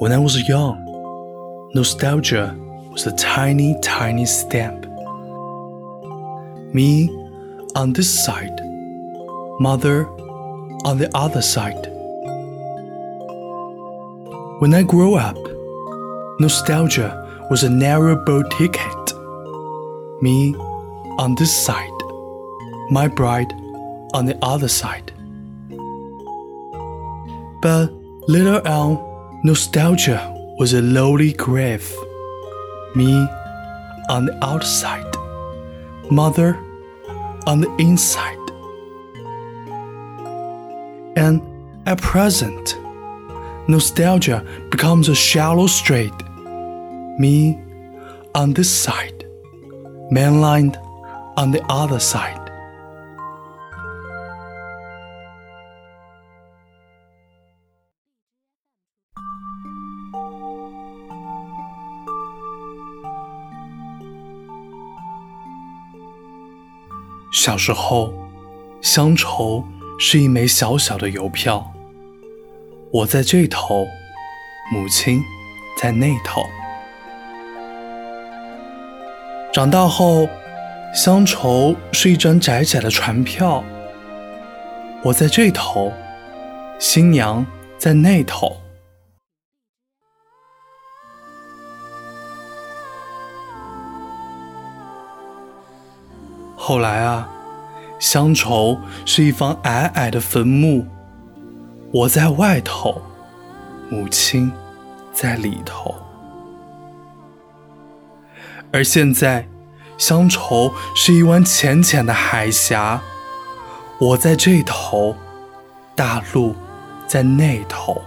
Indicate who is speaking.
Speaker 1: When I was young, nostalgia was a tiny, tiny stamp. Me on this side, mother on the other side. When I grow up, nostalgia was a narrow boat ticket. Me on this side, my bride on the other side. But later on, nostalgia was a lowly grave. Me on the outside, mother on the inside. And at present, nostalgia becomes a shallow strait. Me on this side, mainland on the other side. 小时候，乡愁是一枚小小的邮票， 我在这头，母亲在那头。长大后，乡愁是一张窄窄的船票，我在这头，新娘在那头。后来啊，乡愁是一方矮矮的坟墓，我在外头，母亲在里头。而现在，乡愁是一湾浅浅的海峡，我在这头，大陆在那头。